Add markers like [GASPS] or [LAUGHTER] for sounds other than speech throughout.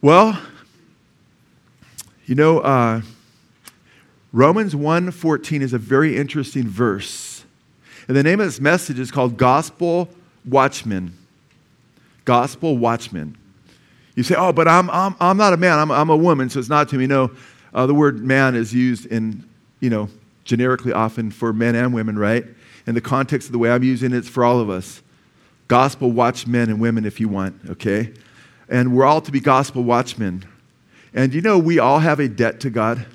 Well, you know, uh, Romans 1.14 is a very interesting verse. And the name of this message is called Gospel Watchmen. Gospel Watchmen. You say, oh, but I'm, I'm, I'm not a man, I'm, I'm a woman, so it's not to me. No, uh, the word man is used in, you know, generically often for men and women, right? In the context of the way I'm using it, it's for all of us. Gospel watchmen and women, if you want, okay? And we're all to be gospel watchmen. And you know, we all have a debt to God.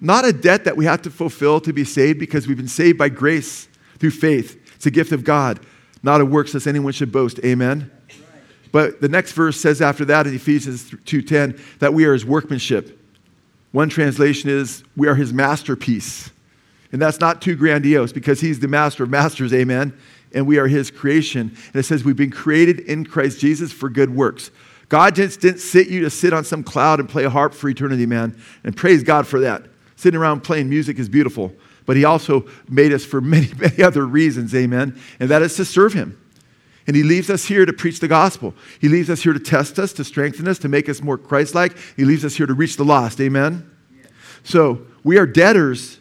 Not a debt that we have to fulfill to be saved because we've been saved by grace through faith. It's a gift of God, not a works lest anyone should boast. Amen. But the next verse says after that in Ephesians 2:10 that we are his workmanship. One translation is we are his masterpiece. And that's not too grandiose because he's the master of masters, amen. And we are his creation. And it says we've been created in Christ Jesus for good works. God just didn't sit you to sit on some cloud and play a harp for eternity, man. And praise God for that. Sitting around playing music is beautiful. But he also made us for [LAUGHS] many, many other reasons, amen. And that is to serve him. And he leaves us here to preach the gospel. He leaves us here to test us, to strengthen us, to make us more Christ like. He leaves us here to reach the lost. Amen? So we are debtors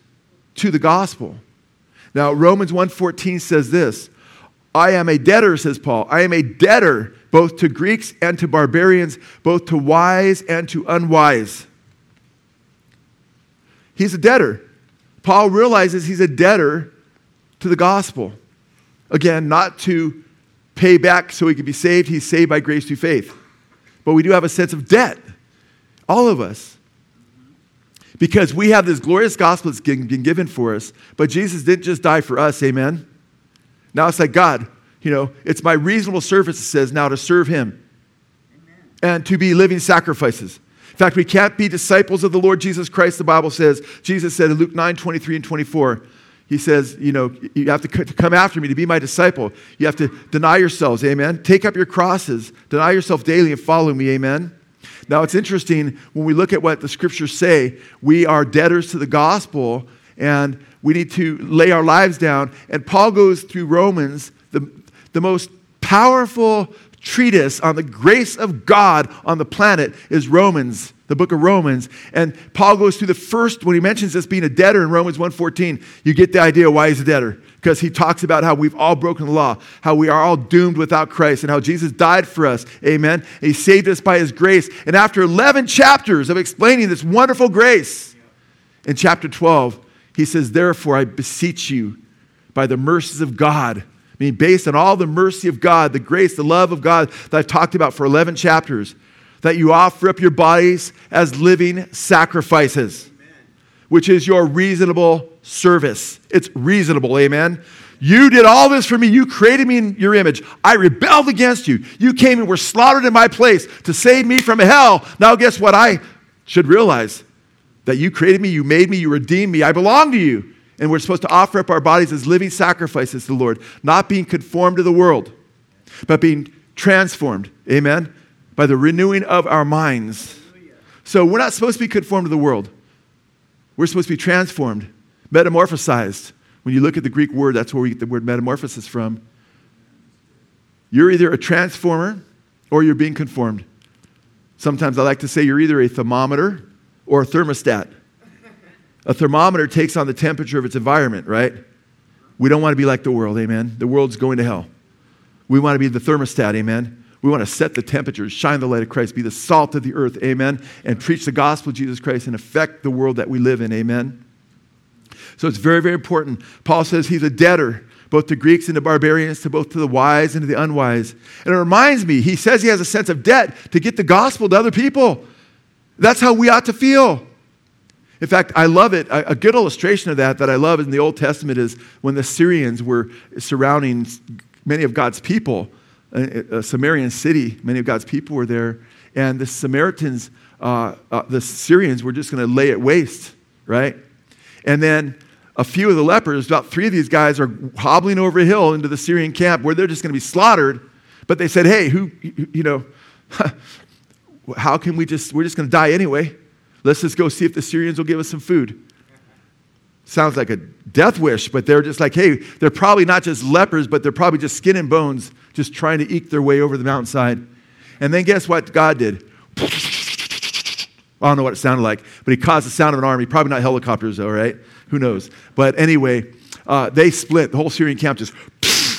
to the gospel. Now, Romans 1.14 says this I am a debtor, says Paul. I am a debtor both to Greeks and to barbarians, both to wise and to unwise. He's a debtor. Paul realizes he's a debtor to the gospel. Again, not to pay back so he can be saved. He's saved by grace through faith. But we do have a sense of debt, all of us. Because we have this glorious gospel that's been given for us, but Jesus didn't just die for us, amen? Now it's like, God, you know, it's my reasonable service, it says, now to serve Him amen. and to be living sacrifices. In fact, we can't be disciples of the Lord Jesus Christ, the Bible says. Jesus said in Luke 9 23 and 24, he says, you know, you have to come after me to be my disciple. You have to deny yourselves, amen. Take up your crosses, deny yourself daily, and follow me, amen. Now, it's interesting when we look at what the scriptures say, we are debtors to the gospel and we need to lay our lives down. And Paul goes through Romans, the, the most powerful treatise on the grace of God on the planet is Romans the book of Romans. And Paul goes through the first, when he mentions this being a debtor in Romans 1.14, you get the idea why he's a debtor. Because he talks about how we've all broken the law, how we are all doomed without Christ, and how Jesus died for us. Amen. And he saved us by his grace. And after 11 chapters of explaining this wonderful grace, in chapter 12, he says, Therefore, I beseech you by the mercies of God. I mean, based on all the mercy of God, the grace, the love of God that I've talked about for 11 chapters, that you offer up your bodies as living sacrifices, amen. which is your reasonable service. It's reasonable, amen. You did all this for me. You created me in your image. I rebelled against you. You came and were slaughtered in my place to save me from hell. Now, guess what? I should realize that you created me, you made me, you redeemed me. I belong to you. And we're supposed to offer up our bodies as living sacrifices to the Lord, not being conformed to the world, but being transformed. Amen by the renewing of our minds. So we're not supposed to be conformed to the world. We're supposed to be transformed, metamorphosized. When you look at the Greek word, that's where we get the word metamorphosis from. You're either a transformer or you're being conformed. Sometimes I like to say you're either a thermometer or a thermostat. A thermometer takes on the temperature of its environment, right? We don't want to be like the world, amen? The world's going to hell. We want to be the thermostat, amen? We want to set the temperature, shine the light of Christ, be the salt of the earth, amen, and preach the gospel of Jesus Christ and affect the world that we live in, amen. So it's very, very important. Paul says he's a debtor, both to Greeks and to barbarians, to both to the wise and to the unwise. And it reminds me, he says he has a sense of debt to get the gospel to other people. That's how we ought to feel. In fact, I love it. A good illustration of that that I love in the Old Testament is when the Syrians were surrounding many of God's people a, Samaritan city. Many of God's people were there. And the Samaritans, uh, uh, the Syrians were just going to lay it waste, right? And then a few of the lepers, about three of these guys, are hobbling over a hill into the Syrian camp where they're just going to be slaughtered. But they said, hey, who, you know, [LAUGHS] how can we just, we're just going to die anyway. Let's just go see if the Syrians will give us some food. Sounds like a death wish, but they're just like, hey, they're probably not just lepers, but they're probably just skin and bones just trying to eke their way over the mountainside. And then guess what God did? I don't know what it sounded like, but he caused the sound of an army. Probably not helicopters, though, right? Who knows? But anyway, uh, they split. The whole Syrian camp just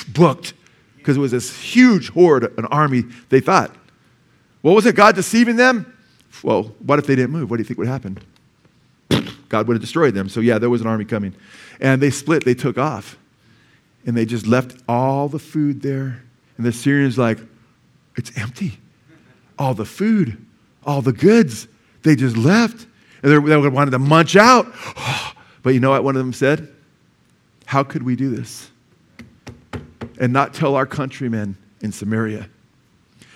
[SNIFFS] booked because it was this huge horde, an army, they thought. What was it? God deceiving them? Well, what if they didn't move? What do you think would happen? God would have destroyed them. So, yeah, there was an army coming. And they split, they took off. And they just left all the food there. And the Syrians, like, it's empty. All the food, all the goods, they just left. And they wanted to munch out. [GASPS] But you know what one of them said? How could we do this? And not tell our countrymen in Samaria.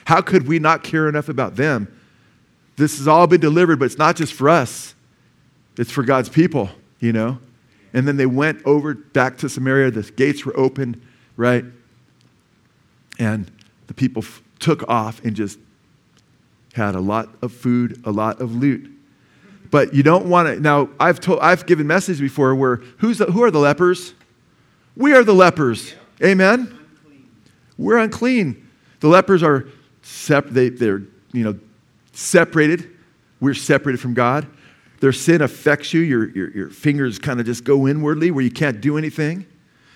How could we not care enough about them? This has all been delivered, but it's not just for us, it's for God's people, you know? And then they went over back to Samaria. The gates were open, right? And the people f- took off and just had a lot of food, a lot of loot. But you don't want to. Now, I've, told, I've given messages before where who's the, who are the lepers? We are the lepers. Amen? Unclean. We're unclean. The lepers are sep- they, they're you know separated. We're separated from God. Their sin affects you. Your, your, your fingers kind of just go inwardly where you can't do anything,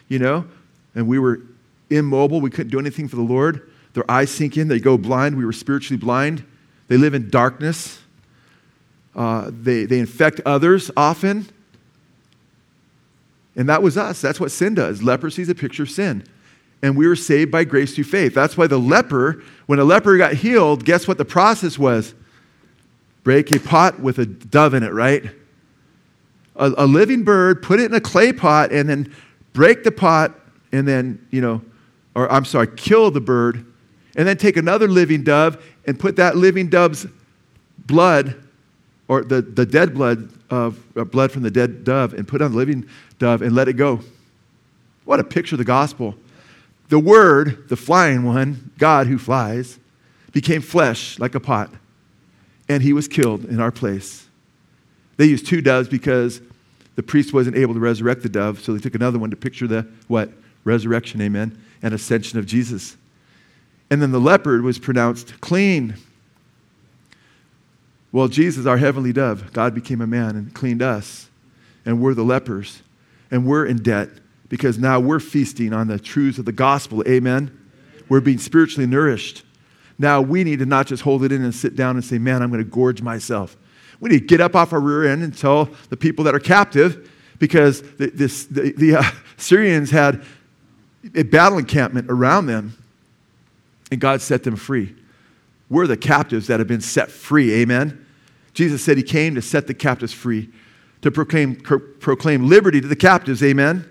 you know? And we were immobile. We couldn't do anything for the Lord. Their eyes sink in. They go blind. We were spiritually blind. They live in darkness. Uh, they, they infect others often. And that was us. That's what sin does. Leprosy is a picture of sin. And we were saved by grace through faith. That's why the leper, when a leper got healed, guess what the process was? Break a pot with a dove in it, right? A, a living bird, put it in a clay pot, and then break the pot, and then, you know, or I'm sorry, kill the bird, and then take another living dove and put that living dove's blood, or the, the dead blood of uh, blood from the dead dove, and put on the living dove and let it go. What a picture of the gospel. The Word, the flying one, God who flies, became flesh like a pot and he was killed in our place. They used two doves because the priest wasn't able to resurrect the dove, so they took another one to picture the what? Resurrection, amen, and ascension of Jesus. And then the leopard was pronounced clean. Well, Jesus, our heavenly dove, God became a man and cleaned us. And we're the lepers. And we're in debt because now we're feasting on the truths of the gospel. Amen. We're being spiritually nourished. Now we need to not just hold it in and sit down and say, man, I'm going to gorge myself. We need to get up off our rear end and tell the people that are captive because the, this, the, the uh, Syrians had a battle encampment around them and God set them free. We're the captives that have been set free. Amen. Jesus said he came to set the captives free, to proclaim, pro- proclaim liberty to the captives. Amen.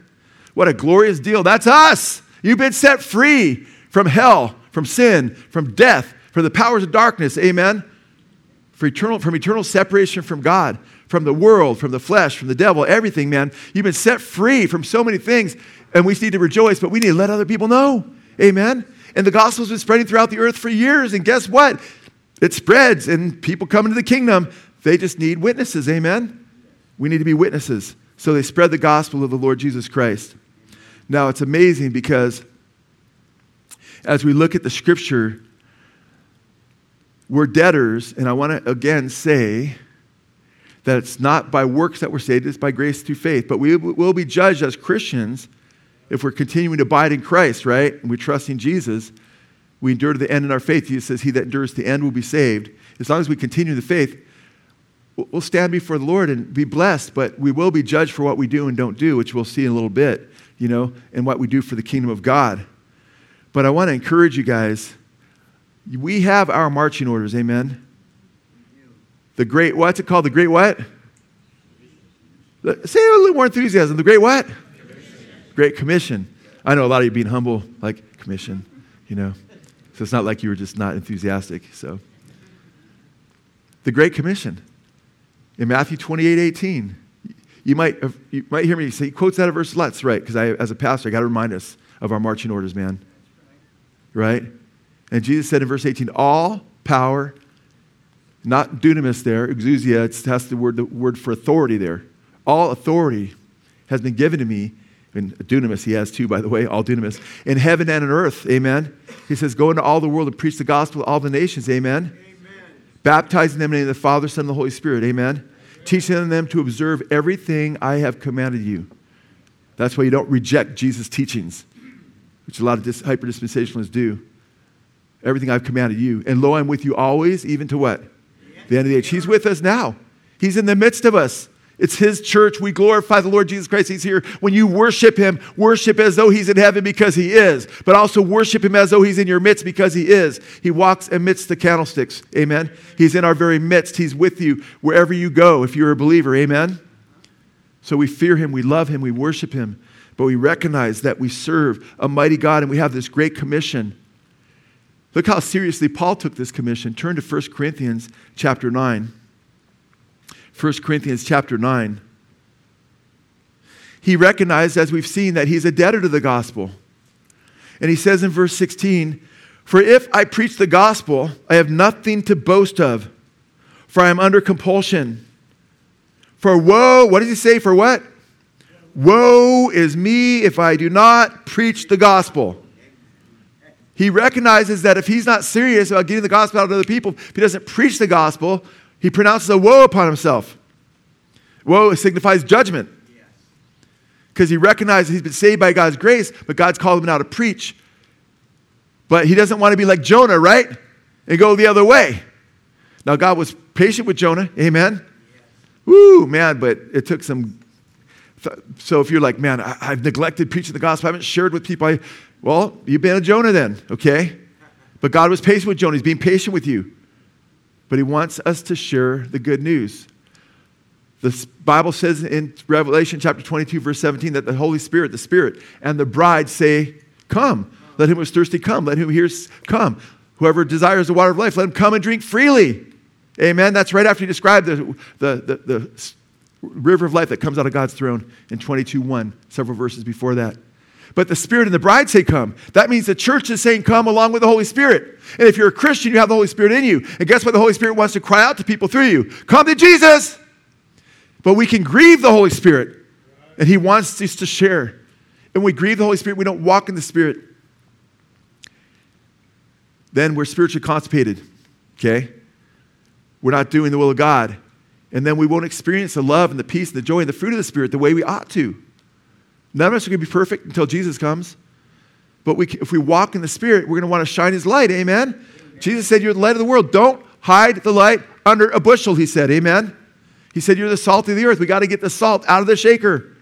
What a glorious deal. That's us. You've been set free from hell from sin, from death, from the powers of darkness. Amen. For eternal, from eternal separation from God, from the world, from the flesh, from the devil, everything, man. You've been set free from so many things, and we need to rejoice, but we need to let other people know. Amen. And the gospel's been spreading throughout the earth for years, and guess what? It spreads, and people come into the kingdom. They just need witnesses. Amen. We need to be witnesses. So they spread the gospel of the Lord Jesus Christ. Now, it's amazing because as we look at the scripture, we're debtors, and I want to again say that it's not by works that we're saved, it's by grace through faith. But we will be judged as Christians if we're continuing to abide in Christ, right? And we trust in Jesus. We endure to the end in our faith. He says, He that endures to the end will be saved. As long as we continue the faith, we'll stand before the Lord and be blessed, but we will be judged for what we do and don't do, which we'll see in a little bit, you know, and what we do for the kingdom of God. But I want to encourage you guys. We have our marching orders, amen? The great, what's it called? The great what? Say a little more enthusiasm. The great what? Great commission. I know a lot of you being humble, like commission, you know. So it's not like you were just not enthusiastic. So, the Great Commission in Matthew 28 18. You might, you might hear me say, he quotes that a verse lots, right? Because I, as a pastor, I got to remind us of our marching orders, man right? And Jesus said in verse 18, all power, not dunamis there, exousia, it's, that's the word, the word for authority there. All authority has been given to me. And dunamis he has too, by the way, all dunamis, in heaven and on earth, amen. He says, go into all the world and preach the gospel to all the nations, amen. amen. baptizing them in the name of the Father, Son, and the Holy Spirit. Amen. Teaching them to observe everything I have commanded you. That's why you don't reject Jesus' teachings, which a lot of dis- hyper dispensationalists do. Everything I've commanded you. And lo, I'm with you always, even to what? The end of the age. He's with us now. He's in the midst of us. It's His church. We glorify the Lord Jesus Christ. He's here. When you worship Him, worship as though He's in heaven because He is, but also worship Him as though He's in your midst because He is. He walks amidst the candlesticks. Amen. He's in our very midst. He's with you wherever you go if you're a believer. Amen. So we fear Him, we love Him, we worship Him, but we recognize that we serve a mighty God and we have this great commission. Look how seriously Paul took this commission. Turn to 1 Corinthians chapter 9. 1 Corinthians chapter 9. He recognized, as we've seen, that he's a debtor to the gospel. And he says in verse 16, For if I preach the gospel, I have nothing to boast of, for I am under compulsion. For woe, what does he say? For what? Woe is me if I do not preach the gospel. He recognizes that if he's not serious about getting the gospel out to other people, if he doesn't preach the gospel, he pronounces a woe upon himself. Woe signifies judgment. Because he recognizes he's been saved by God's grace, but God's called him now to preach. But he doesn't want to be like Jonah, right? And go the other way. Now, God was patient with Jonah. Amen. Woo, man, but it took some. So if you're like, man, I, have neglected preaching the gospel, I haven't shared with people, I, well, you've been a Jonah then, okay? But God was patient with Jonah. He's being patient with you. But he wants us to share the good news. The Bible says in Revelation chapter 22, verse 17, that the Holy Spirit, the Spirit, and the bride say, Come. Let him who is thirsty come. Let him who hears come. Whoever desires the water of life, let him come and drink freely. Amen. That's right after he described the, the, the, the river of life that comes out of God's throne in 22 1, several verses before that. But the Spirit and the bride say, Come. That means the church is saying, Come along with the Holy Spirit. And if you're a Christian, you have the Holy Spirit in you. And guess what? The Holy Spirit wants to cry out to people through you Come to Jesus. But we can grieve the Holy Spirit, and He wants us to share. And we grieve the Holy Spirit, we don't walk in the Spirit. Then we're spiritually constipated, okay? We're not doing the will of God. And then we won't experience the love and the peace and the joy and the fruit of the Spirit the way we ought to. None of us are going to be perfect until Jesus comes. But we, if we walk in the Spirit, we're going to want to shine His light. Amen? Amen? Jesus said, You're the light of the world. Don't hide the light under a bushel, He said. Amen? He said, You're the salt of the earth. We got to get the salt out of the shaker.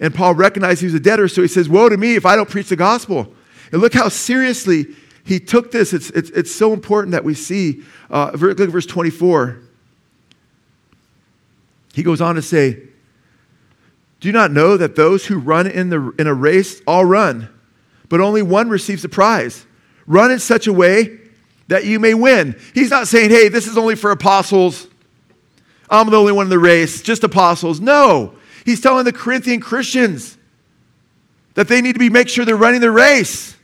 And Paul recognized he was a debtor, so he says, Woe to me if I don't preach the gospel. And look how seriously he took this. It's, it's, it's so important that we see. Uh, look at verse 24. He goes on to say, Do you not know that those who run in, the, in a race all run, but only one receives the prize? Run in such a way that you may win. He's not saying, Hey, this is only for apostles I'm the only one in the race, just apostles. No. He's telling the Corinthian Christians that they need to be make sure they're running the race.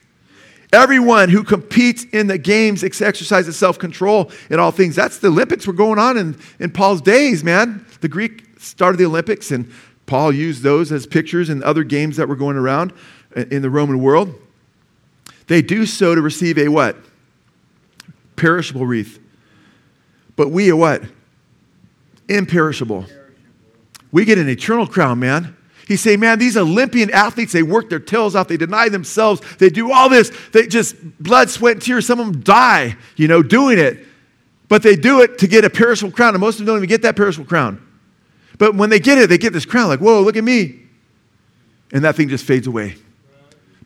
Everyone who competes in the games exercises self-control in all things. That's the Olympics were going on in, in Paul's days, man. The Greek started the Olympics, and Paul used those as pictures in other games that were going around in the Roman world. They do so to receive a what? Perishable wreath. But we a what? imperishable. We get an eternal crown, man. He say, man, these Olympian athletes, they work their tails off, they deny themselves, they do all this, they just blood, sweat, and tears. Some of them die, you know, doing it. But they do it to get a perishable crown, and most of them don't even get that perishable crown. But when they get it, they get this crown, like, whoa, look at me. And that thing just fades away.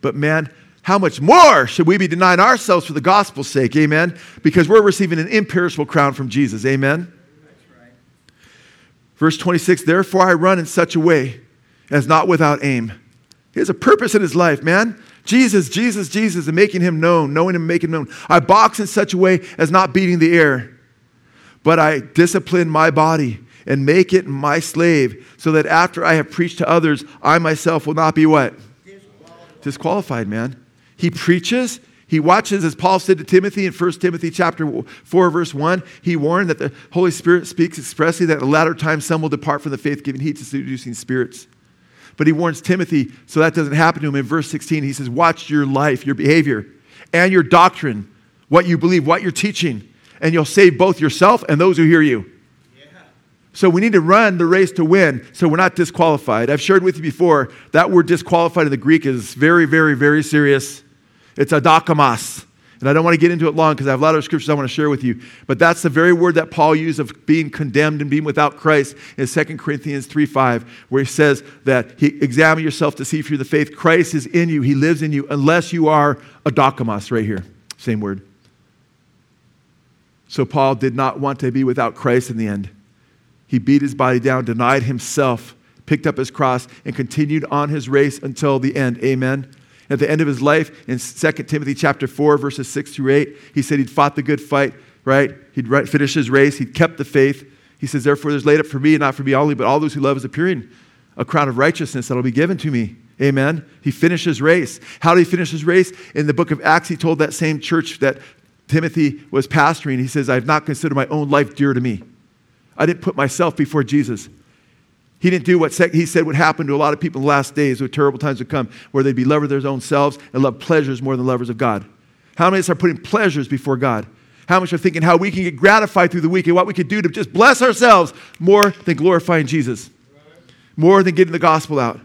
But man, how much more should we be denying ourselves for the gospel's sake? Amen. Because we're receiving an imperishable crown from Jesus. Amen. Verse 26 Therefore I run in such a way as not without aim. He has a purpose in his life, man. Jesus, Jesus, Jesus, and making him known, knowing him, making him known. I box in such a way as not beating the air, but I discipline my body and make it my slave, so that after I have preached to others, I myself will not be what? Disqualified, Disqualified man. He preaches, he watches, as Paul said to Timothy in 1 Timothy chapter 4, verse 1, he warned that the Holy Spirit speaks expressly that at the latter time some will depart from the faith, giving heed to seducing spirits. But he warns Timothy so that doesn't happen to him. In verse 16, he says, Watch your life, your behavior, and your doctrine, what you believe, what you're teaching. and you'll save both yourself and those who hear you. So we need to run the race to win so we're not disqualified. I've shared with you before that word disqualified in the Greek is very, very, very serious. It's adokimos. And I don't want to get into it long because I have a lot of scriptures I want to share with you. But that's the very word that Paul used of being condemned and being without Christ in 2 Corinthians 3 5, where he says that he examine yourself to see if you're the faith. Christ is in you, he lives in you, unless you are a adokimos, right here. Same word. So Paul did not want to be without Christ in the end. He beat his body down, denied himself, picked up his cross, and continued on his race until the end. Amen. At the end of his life, in 2 Timothy chapter 4, verses 6 through 8, he said he'd fought the good fight, right? He'd finished his race, he'd kept the faith. He says, Therefore, there's laid up for me, not for me only, but all those who love is appearing, a crown of righteousness that'll be given to me. Amen. He finished his race. How did he finish his race? In the book of Acts, he told that same church that Timothy was pastoring, he says, I have not considered my own life dear to me. I didn't put myself before Jesus. He didn't do what he said would happen to a lot of people in the last days where terrible times would come, where they'd be lovers of their own selves and love pleasures more than lovers of God. How many of us are putting pleasures before God? How much are thinking how we can get gratified through the week and what we could do to just bless ourselves more than glorifying Jesus, more than getting the gospel out,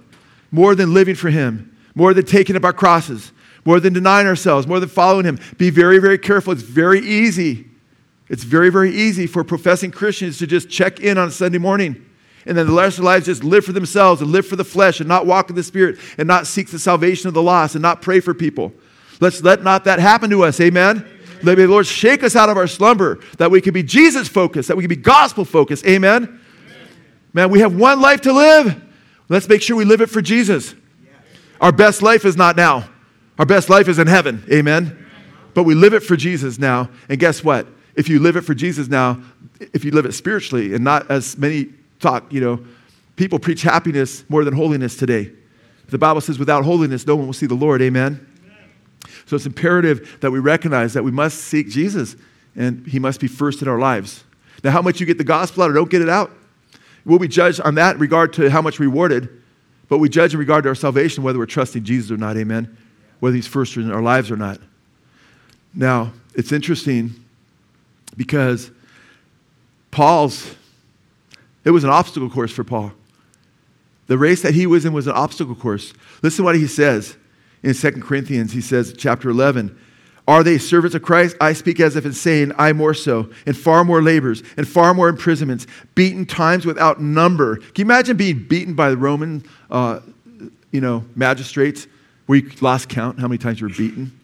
more than living for Him, more than taking up our crosses, more than denying ourselves, more than following Him. Be very, very careful. It's very easy it's very, very easy for professing Christians to just check in on Sunday morning and then the rest of their lives just live for themselves and live for the flesh and not walk in the Spirit and not seek the salvation of the lost and not pray for people. Let's let not that happen to us. Amen. Let the Lord shake us out of our slumber that we can be Jesus focused, that we can be gospel focused. Amen? Amen. Man, we have one life to live. Let's make sure we live it for Jesus. Our best life is not now. Our best life is in heaven. Amen. But we live it for Jesus now. And guess what? If you live it for Jesus now, if you live it spiritually and not as many talk, you know, people preach happiness more than holiness today. The Bible says, without holiness, no one will see the Lord. Amen? Amen? So it's imperative that we recognize that we must seek Jesus and he must be first in our lives. Now, how much you get the gospel out or don't get it out, will be judged on that in regard to how much rewarded, but we judge in regard to our salvation whether we're trusting Jesus or not. Amen? Whether he's first in our lives or not. Now, it's interesting because Paul's, it was an obstacle course for Paul. The race that he was in was an obstacle course. Listen to what he says in 2 Corinthians. He says, chapter 11, Are they servants of Christ? I speak as if insane, I more so, and far more labors, and far more imprisonments, beaten times without number. Can you imagine being beaten by the Roman, uh, you know, magistrates, where you lost count how many times you were beaten?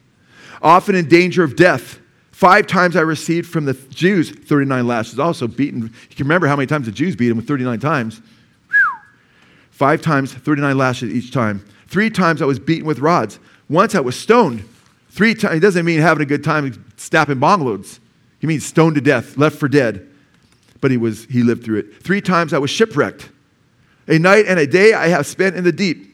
Often in danger of death. Five times I received from the Jews 39 lashes, also beaten. You can remember how many times the Jews beat him with 39 times. Five times, 39 lashes each time. Three times I was beaten with rods. Once I was stoned. Three times, it doesn't mean having a good time snapping bong loads. He means stoned to death, left for dead. But he, was, he lived through it. Three times I was shipwrecked. A night and a day I have spent in the deep.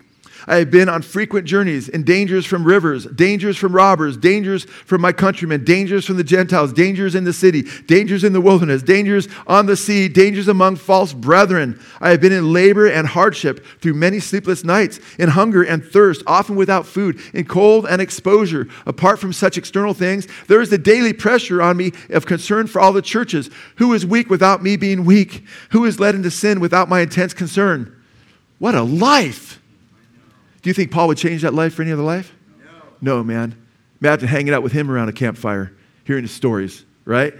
I have been on frequent journeys in dangers from rivers, dangers from robbers, dangers from my countrymen, dangers from the Gentiles, dangers in the city, dangers in the wilderness, dangers on the sea, dangers among false brethren. I have been in labor and hardship through many sleepless nights, in hunger and thirst, often without food, in cold and exposure. Apart from such external things, there is the daily pressure on me of concern for all the churches. Who is weak without me being weak? Who is led into sin without my intense concern? What a life! Do you think Paul would change that life for any other life? No, no man. Imagine hanging out with him around a campfire, hearing his stories, right?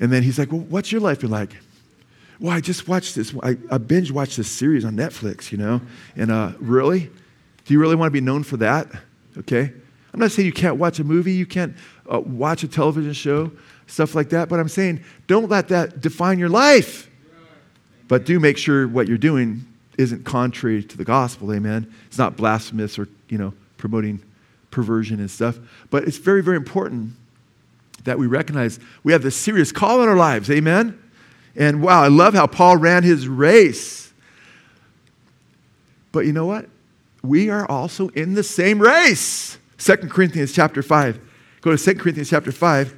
And then he's like, Well, what's your life been like? Well, I just watched this. I, I binge watched this series on Netflix, you know? And uh, really? Do you really want to be known for that? Okay? I'm not saying you can't watch a movie, you can't uh, watch a television show, stuff like that, but I'm saying don't let that define your life. But do make sure what you're doing isn't contrary to the gospel, amen. It's not blasphemous or, you know, promoting perversion and stuff. But it's very, very important that we recognize we have this serious call in our lives, amen. And wow, I love how Paul ran his race. But you know what? We are also in the same race. Second Corinthians chapter 5. Go to Second Corinthians chapter 5,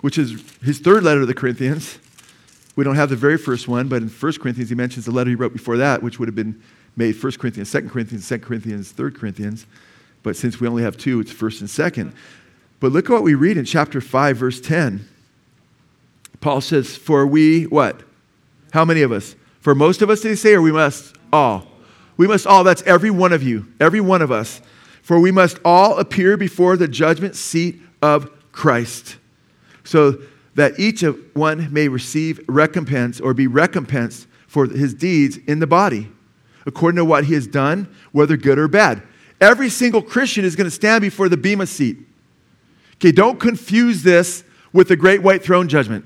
which is his third letter to the Corinthians. We don't have the very first one, but in 1 Corinthians, he mentions the letter he wrote before that, which would have been made 1 Corinthians, 2 Corinthians, 2 Corinthians, 3 Corinthians. But since we only have two, it's 1st and 2nd. But look at what we read in chapter 5, verse 10. Paul says, For we, what? How many of us? For most of us, did he say, or we must all? We must all, that's every one of you, every one of us. For we must all appear before the judgment seat of Christ, so that each of one may receive recompense or be recompensed for his deeds in the body, according to what he has done, whether good or bad. Every single Christian is going to stand before the Bema seat. Okay, don't confuse this with the great white throne judgment.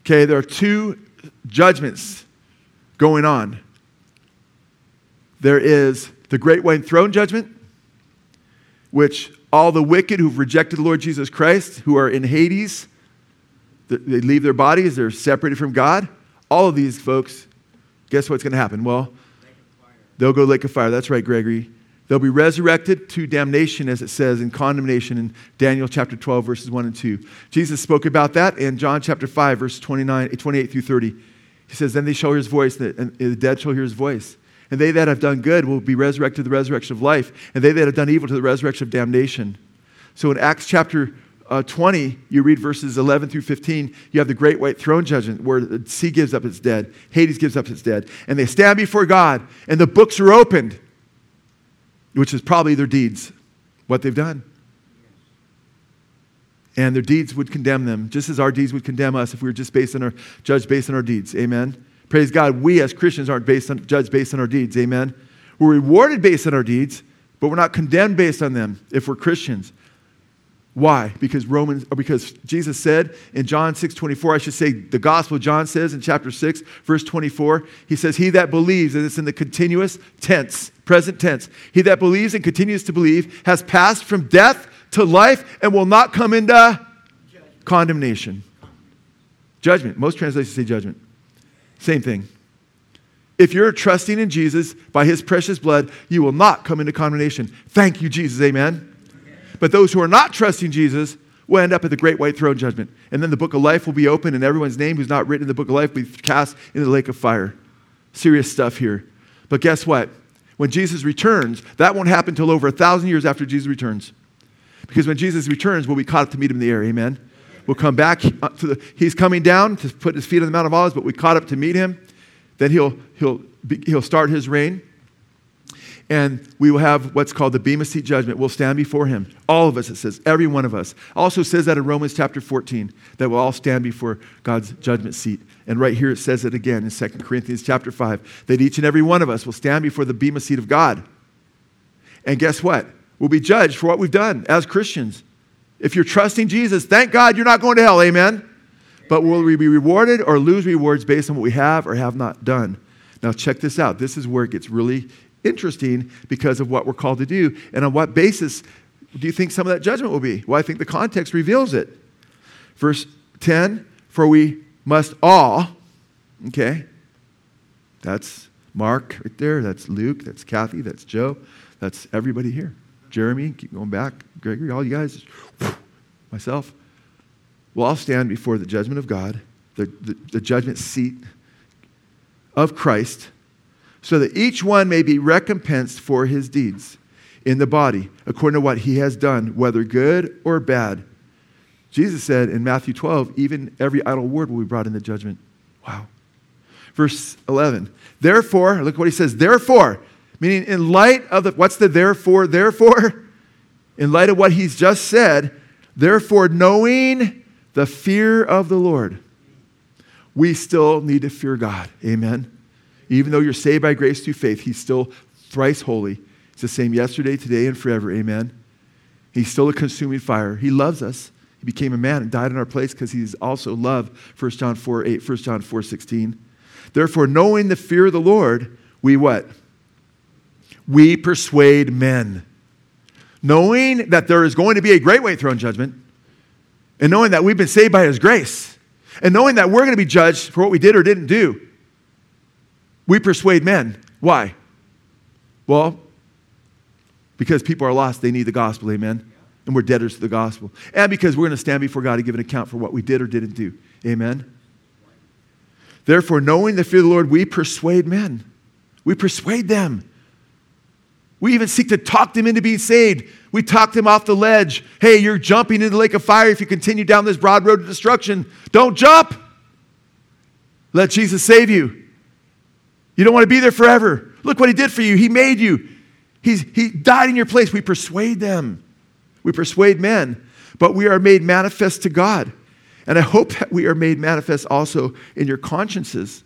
Okay, there are two judgments going on. There is the great white throne judgment, which all the wicked who've rejected the Lord Jesus Christ, who are in Hades, they leave their bodies, they're separated from God. All of these folks, guess what's going to happen? Well, they'll go lake of fire. That's right, Gregory. They'll be resurrected to damnation, as it says in condemnation in Daniel chapter 12, verses 1 and 2. Jesus spoke about that in John chapter 5, verse 29, 28 through 30. He says, Then they shall hear his voice, and the dead shall hear his voice. And they that have done good will be resurrected to the resurrection of life, and they that have done evil to the resurrection of damnation. So in Acts chapter uh, 20, you read verses 11 through 15, you have the great white throne judgment where the sea gives up its dead, Hades gives up its dead, and they stand before God, and the books are opened which is probably their deeds, what they've done. And their deeds would condemn them, just as our deeds would condemn us if we were just based on our judged based on our deeds. Amen. Praise God. We as Christians aren't based on judged based on our deeds. Amen. We're rewarded based on our deeds, but we're not condemned based on them if we're Christians. Why? Because Romans, because Jesus said in John 6 24, I should say the gospel John says in chapter 6, verse 24, he says, He that believes, and it's in the continuous tense, present tense, he that believes and continues to believe has passed from death to life and will not come into judgment. condemnation. Judgment. Most translations say judgment. Same thing. If you're trusting in Jesus by his precious blood, you will not come into condemnation. Thank you, Jesus. Amen. But those who are not trusting Jesus will end up at the great white throne judgment. And then the book of life will be open, and everyone's name who's not written in the book of life will be cast into the lake of fire. Serious stuff here. But guess what? When Jesus returns, that won't happen until over a thousand years after Jesus returns. Because when Jesus returns, we'll be caught up to meet him in the air. Amen. We'll come back uh, to the, he's coming down to put his feet on the Mount of Olives, but we caught up to meet him. Then he'll, he'll, he'll start his reign and we will have what's called the Bema Seat judgment. We'll stand before him. All of us, it says, every one of us. Also says that in Romans chapter 14, that we'll all stand before God's judgment seat. And right here it says it again in 2 Corinthians chapter 5, that each and every one of us will stand before the Bema Seat of God. And guess what? We'll be judged for what we've done as Christians. If you're trusting Jesus, thank God you're not going to hell, amen? But will we be rewarded or lose rewards based on what we have or have not done? Now, check this out. This is where it gets really interesting because of what we're called to do. And on what basis do you think some of that judgment will be? Well, I think the context reveals it. Verse 10 For we must all, okay, that's Mark right there, that's Luke, that's Kathy, that's Joe, that's everybody here. Jeremy, keep going back, Gregory, all you guys, [SNIFFS] myself. We'll all stand before the judgment of God, the, the, the judgment seat of Christ so that each one may be recompensed for his deeds in the body, according to what he has done, whether good or bad. Jesus said in Matthew 12, even every idle word will be brought into judgment. Wow. Verse 11. Therefore, look what he says, therefore, meaning in light of the, what's the therefore, therefore? In light of what he's just said, therefore, knowing the fear of the Lord, we still need to fear God. Amen. Even though you're saved by grace through faith, He's still thrice holy. He's the same yesterday, today, and forever. Amen. He's still a consuming fire. He loves us. He became a man and died in our place because he's also love. 1 John 4 8, 1 John 4 16. Therefore, knowing the fear of the Lord, we what? We persuade men. Knowing that there is going to be a great white throne judgment, and knowing that we've been saved by his grace, and knowing that we're going to be judged for what we did or didn't do, we persuade men. Why? Well, because people are lost, they need the gospel, amen? And we're debtors to the gospel. And because we're going to stand before God and give an account for what we did or didn't do, amen? Therefore, knowing the fear of the Lord, we persuade men. We persuade them. We even seek to talk them into being saved. We talk them off the ledge. Hey, you're jumping into the lake of fire if you continue down this broad road to destruction. Don't jump. Let Jesus save you. You don't want to be there forever. Look what he did for you. He made you. He's, he died in your place. We persuade them. We persuade men, but we are made manifest to God. And I hope that we are made manifest also in your consciences.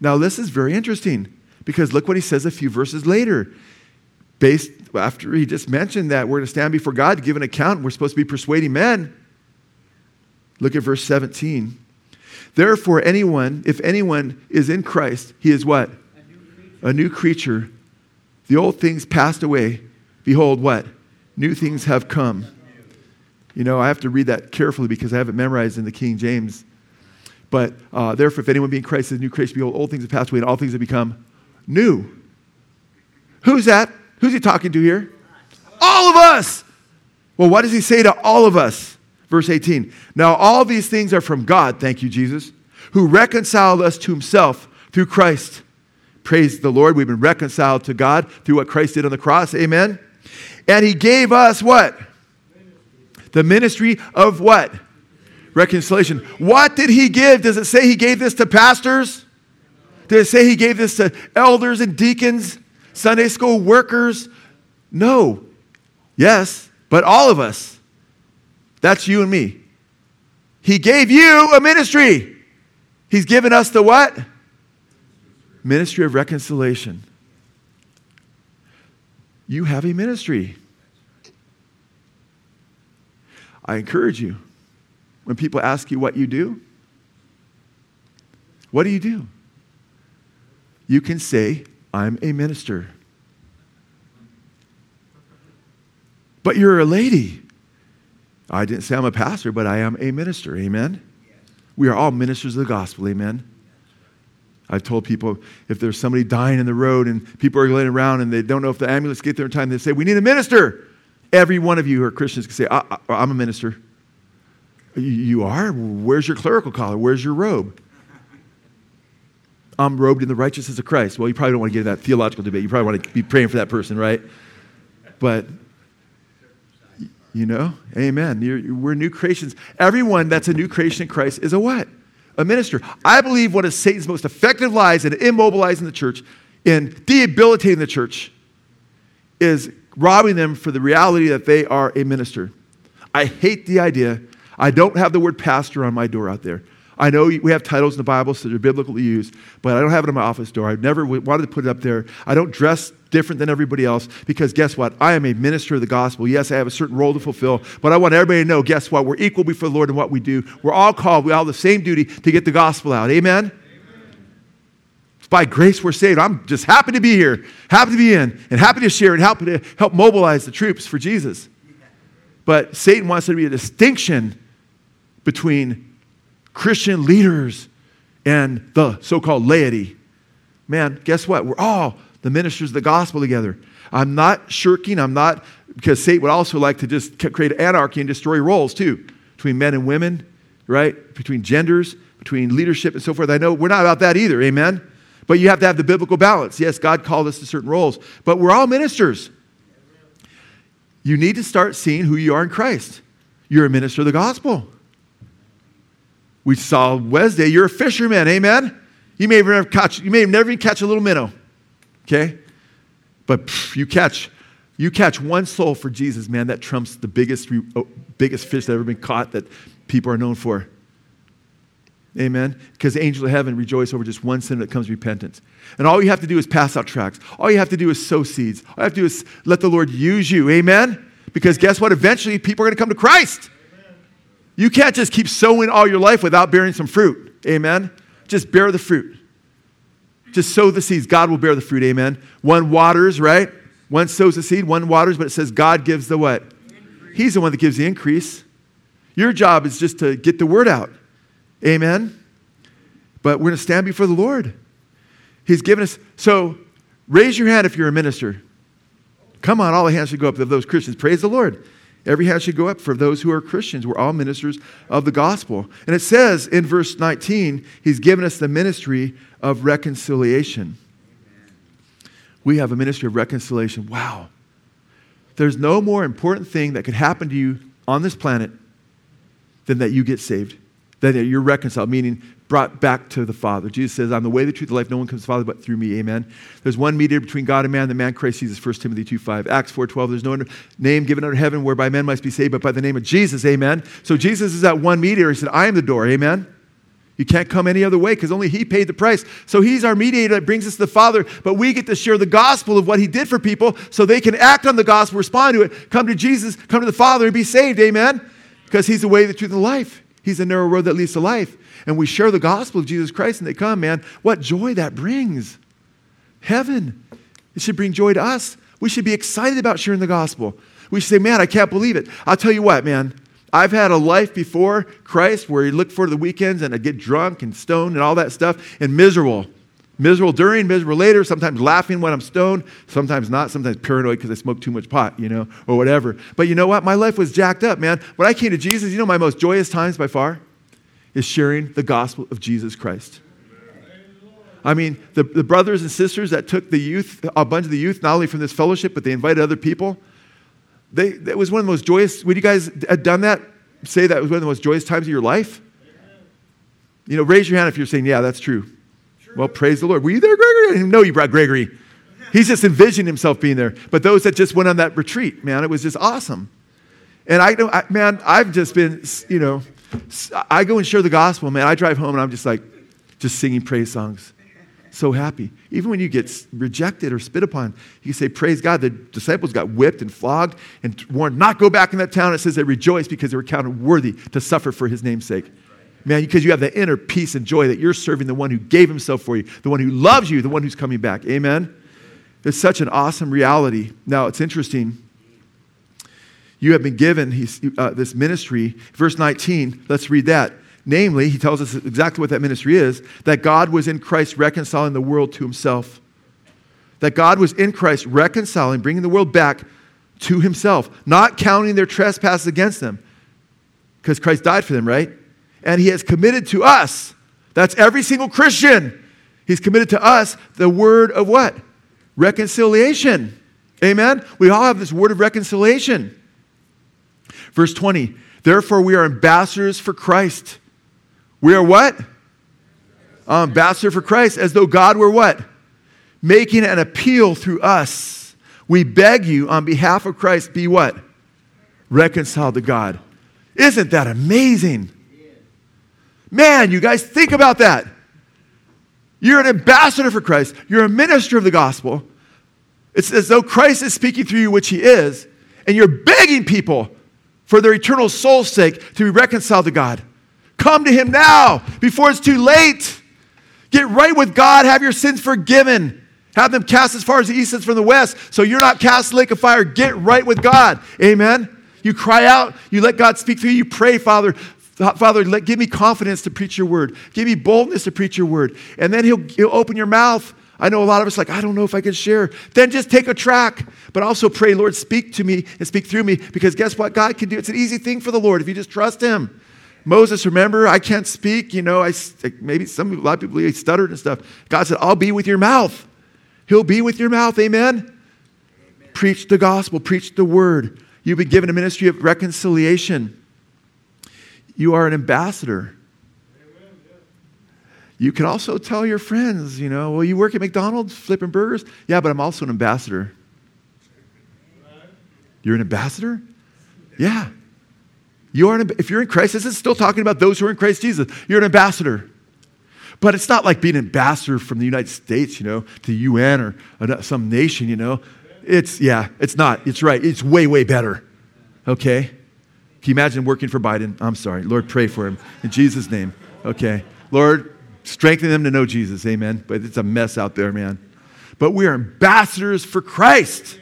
Now, this is very interesting because look what he says a few verses later. Based after he just mentioned that we're to stand before God to give an account, we're supposed to be persuading men. Look at verse 17. Therefore, anyone, if anyone is in Christ, he is what? A new creature. The old things passed away. Behold, what? New things have come. You know, I have to read that carefully because I have it memorized in the King James. But uh, therefore, if anyone be in Christ is a new creation, behold, old things have passed away and all things have become new. Who's that? Who's he talking to here? All of us. Well, what does he say to all of us? Verse 18. Now, all these things are from God, thank you, Jesus, who reconciled us to himself through Christ. Praise the Lord. We've been reconciled to God through what Christ did on the cross. Amen. And he gave us what? The ministry of what? reconciliation. What did he give? Does it say he gave this to pastors? Did it say he gave this to elders and deacons, Sunday school workers? No. Yes, but all of us. That's you and me. He gave you a ministry. He's given us the what? Ministry of reconciliation. You have a ministry. I encourage you when people ask you what you do? What do you do? You can say, I'm a minister. But you're a lady. I didn't say I'm a pastor, but I am a minister. Amen? We are all ministers of the gospel. Amen? I've told people if there's somebody dying in the road and people are laying around and they don't know if the ambulance get there in time, they say, We need a minister. Every one of you who are Christians can say, I, am a minister. You are? Where's your clerical collar? Where's your robe? I'm robed in the righteousness of Christ. Well, you probably don't want to get in that theological debate. You probably want to be praying for that person, right? But, you know, amen. You're, we're new creations. Everyone that's a new creation in Christ is a what? A minister. I believe one of Satan's most effective lies in immobilizing the church, in debilitating the church, is robbing them for the reality that they are a minister. I hate the idea I don't have the word pastor on my door out there. I know we have titles in the Bible, so they're biblically used, but I don't have it on my office door. I've never wanted to put it up there. I don't dress different than everybody else because guess what? I am a minister of the gospel. Yes, I have a certain role to fulfill, but I want everybody to know guess what? We're equal before the Lord in what we do. We're all called, we all have the same duty to get the gospel out. Amen? Amen? It's by grace we're saved. I'm just happy to be here, happy to be in, and happy to share and happy to help mobilize the troops for Jesus. But Satan wants there to be a distinction between Christian leaders and the so called laity. Man, guess what? We're all the ministers of the gospel together. I'm not shirking. I'm not, because Satan would also like to just create anarchy and destroy roles too, between men and women, right? Between genders, between leadership and so forth. I know we're not about that either, amen? But you have to have the biblical balance. Yes, God called us to certain roles, but we're all ministers. You need to start seeing who you are in Christ. You're a minister of the gospel. We saw Wednesday, you're a fisherman, amen? You may have never catch, you may have never even catch a little minnow, okay? But pff, you catch, you catch one soul for Jesus, man, that trumps the biggest, oh, biggest fish that ever been caught that people are known for. Amen? Because the angels of heaven rejoice over just one sin that comes repentance. And all you have to do is pass out tracts. All you have to do is sow seeds. All you have to do is let the Lord use you. Amen? Because guess what? Eventually, people are going to come to Christ. You can't just keep sowing all your life without bearing some fruit. Amen? Just bear the fruit. Just sow the seeds. God will bear the fruit. Amen? One waters, right? One sows the seed, one waters, but it says God gives the what? Increase. He's the one that gives the increase. Your job is just to get the word out. Amen? But we're going to stand before the Lord. He's given us. So raise your hand if you're a minister. Come on, all the hands should go up of those Christians. Praise the Lord. Every hand should go up for those who are Christians. We're all ministers of the gospel. And it says in verse 19, he's given us the ministry of reconciliation. We have a ministry of reconciliation. Wow. There's no more important thing that could happen to you on this planet than that you get saved, than that you're reconciled, meaning brought back to the Father. Jesus says, I'm the way, the truth, the life. No one comes to the Father but through me. Amen. There's one mediator between God and man, the man Christ Jesus, 1 Timothy 2 5. Acts 4 12. There's no name given under heaven whereby men must be saved but by the name of Jesus. Amen. So Jesus is that one mediator. He said, I am the door. Amen. You can't come any other way because only He paid the price. So He's our mediator that brings us to the Father, but we get to share the gospel of what He did for people so they can act on the gospel, respond to it, come to Jesus, come to the Father, and be saved. Amen? Because He's the way, the truth, and the life. He's the narrow road that leads to life. And we share the gospel of Jesus Christ and they come, man. What joy that brings. Heaven. It should bring joy to us. We should be excited about sharing the gospel. We should say, man, I can't believe it. I'll tell you what, man. I've had a life before Christ where you look for the weekends and I get drunk and stoned and all that stuff and miserable. Miserable during, miserable later, sometimes laughing when I'm stoned, sometimes not, sometimes paranoid because I smoke too much pot, you know, or whatever. But you know what? My life was jacked up, man. When I came to Jesus, you know my most joyous times by far? Is sharing the gospel of Jesus Christ. I mean, the, the brothers and sisters that took the youth, a bunch of the youth, not only from this fellowship, but they invited other people. They, that was one of the most joyous. Would you guys have done that? Say that was one of the most joyous times of your life? You know, raise your hand if you're saying, yeah, that's true. Well, praise the Lord. Were you there, Gregory? Know you brought Gregory. He's just envisioned himself being there. But those that just went on that retreat, man, it was just awesome. And I know, man, I've just been, you know, I go and share the gospel, man. I drive home and I'm just like, just singing praise songs so happy. Even when you get rejected or spit upon, you say, Praise God. The disciples got whipped and flogged and warned not go back in that town. It says they rejoiced because they were counted worthy to suffer for his name's sake. Man, because you have the inner peace and joy that you're serving the one who gave himself for you, the one who loves you, the one who's coming back. Amen? It's such an awesome reality. Now, it's interesting. You have been given uh, this ministry. Verse 19, let's read that. Namely, he tells us exactly what that ministry is that God was in Christ reconciling the world to himself. That God was in Christ reconciling, bringing the world back to himself, not counting their trespasses against them, because Christ died for them, right? And he has committed to us, that's every single Christian, he's committed to us the word of what? Reconciliation. Amen? We all have this word of reconciliation. Verse 20, therefore we are ambassadors for Christ we are what? ambassador for Christ, as though God were what? Making an appeal through us. We beg you on behalf of Christ, be what? Reconciled to God. Isn't that amazing? Man, you guys, think about that. You're an ambassador for Christ, you're a minister of the gospel. It's as though Christ is speaking through you, which he is, and you're begging people for their eternal soul's sake to be reconciled to God. Come to Him now before it's too late. Get right with God. Have your sins forgiven. Have them cast as far as the east is from the west. So you're not cast in the lake of fire. Get right with God. Amen. You cry out. You let God speak through you. You pray, Father. Father, let, give me confidence to preach your word. Give me boldness to preach your word. And then he'll, he'll open your mouth. I know a lot of us like, I don't know if I can share. Then just take a tract. But also pray, Lord, speak to me and speak through me. Because guess what? God can do. It's an easy thing for the Lord if you just trust him. Moses, remember, I can't speak. You know, I, maybe some, a lot of people stuttered and stuff. God said, I'll be with your mouth. He'll be with your mouth. Amen? Amen? Preach the gospel, preach the word. You've been given a ministry of reconciliation. You are an ambassador. You can also tell your friends, you know, well, you work at McDonald's flipping burgers? Yeah, but I'm also an ambassador. You're an ambassador? Yeah. You are an, if you're in Christ, this is still talking about those who are in Christ Jesus. You're an ambassador. But it's not like being an ambassador from the United States, you know, to the UN or uh, some nation, you know. It's, yeah, it's not. It's right. It's way, way better. Okay? Can you imagine working for Biden? I'm sorry. Lord, pray for him in Jesus' name. Okay. Lord, strengthen them to know Jesus. Amen. But it's a mess out there, man. But we are ambassadors for Christ.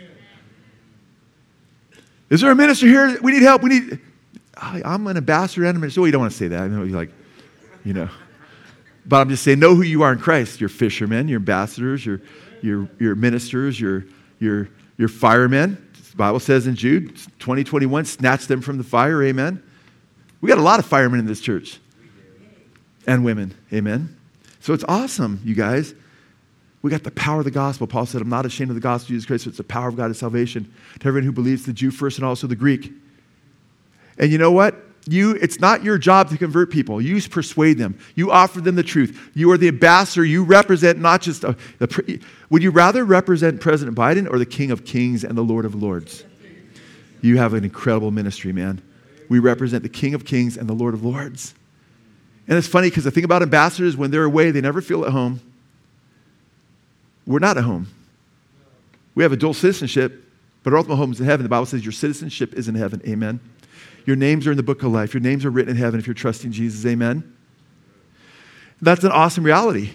Is there a minister here? We need help. We need. I'm an ambassador and a minister. Well, you don't want to say that. I know you're like, you know. But I'm just saying, know who you are in Christ. You're fishermen, you're ambassadors, you're, you're, you're ministers, you're, you're, you're firemen. Bible says in Jude 20, 21, snatch them from the fire. Amen. We got a lot of firemen in this church and women. Amen. So it's awesome, you guys. We got the power of the gospel. Paul said, I'm not ashamed of the gospel of Jesus Christ, so it's the power of God of salvation to everyone who believes, the Jew first and also the Greek. And you know what? You, it's not your job to convert people. You persuade them. You offer them the truth. You are the ambassador. You represent not just a, the, would you rather represent President Biden or the King of Kings and the Lord of Lords? You have an incredible ministry, man. We represent the King of Kings and the Lord of Lords. And it's funny because the thing about ambassadors, when they're away, they never feel at home. We're not at home. We have a dual citizenship, but our ultimate home is in heaven. The Bible says your citizenship is in heaven. Amen. Your names are in the book of life. Your names are written in heaven if you're trusting Jesus. Amen. That's an awesome reality.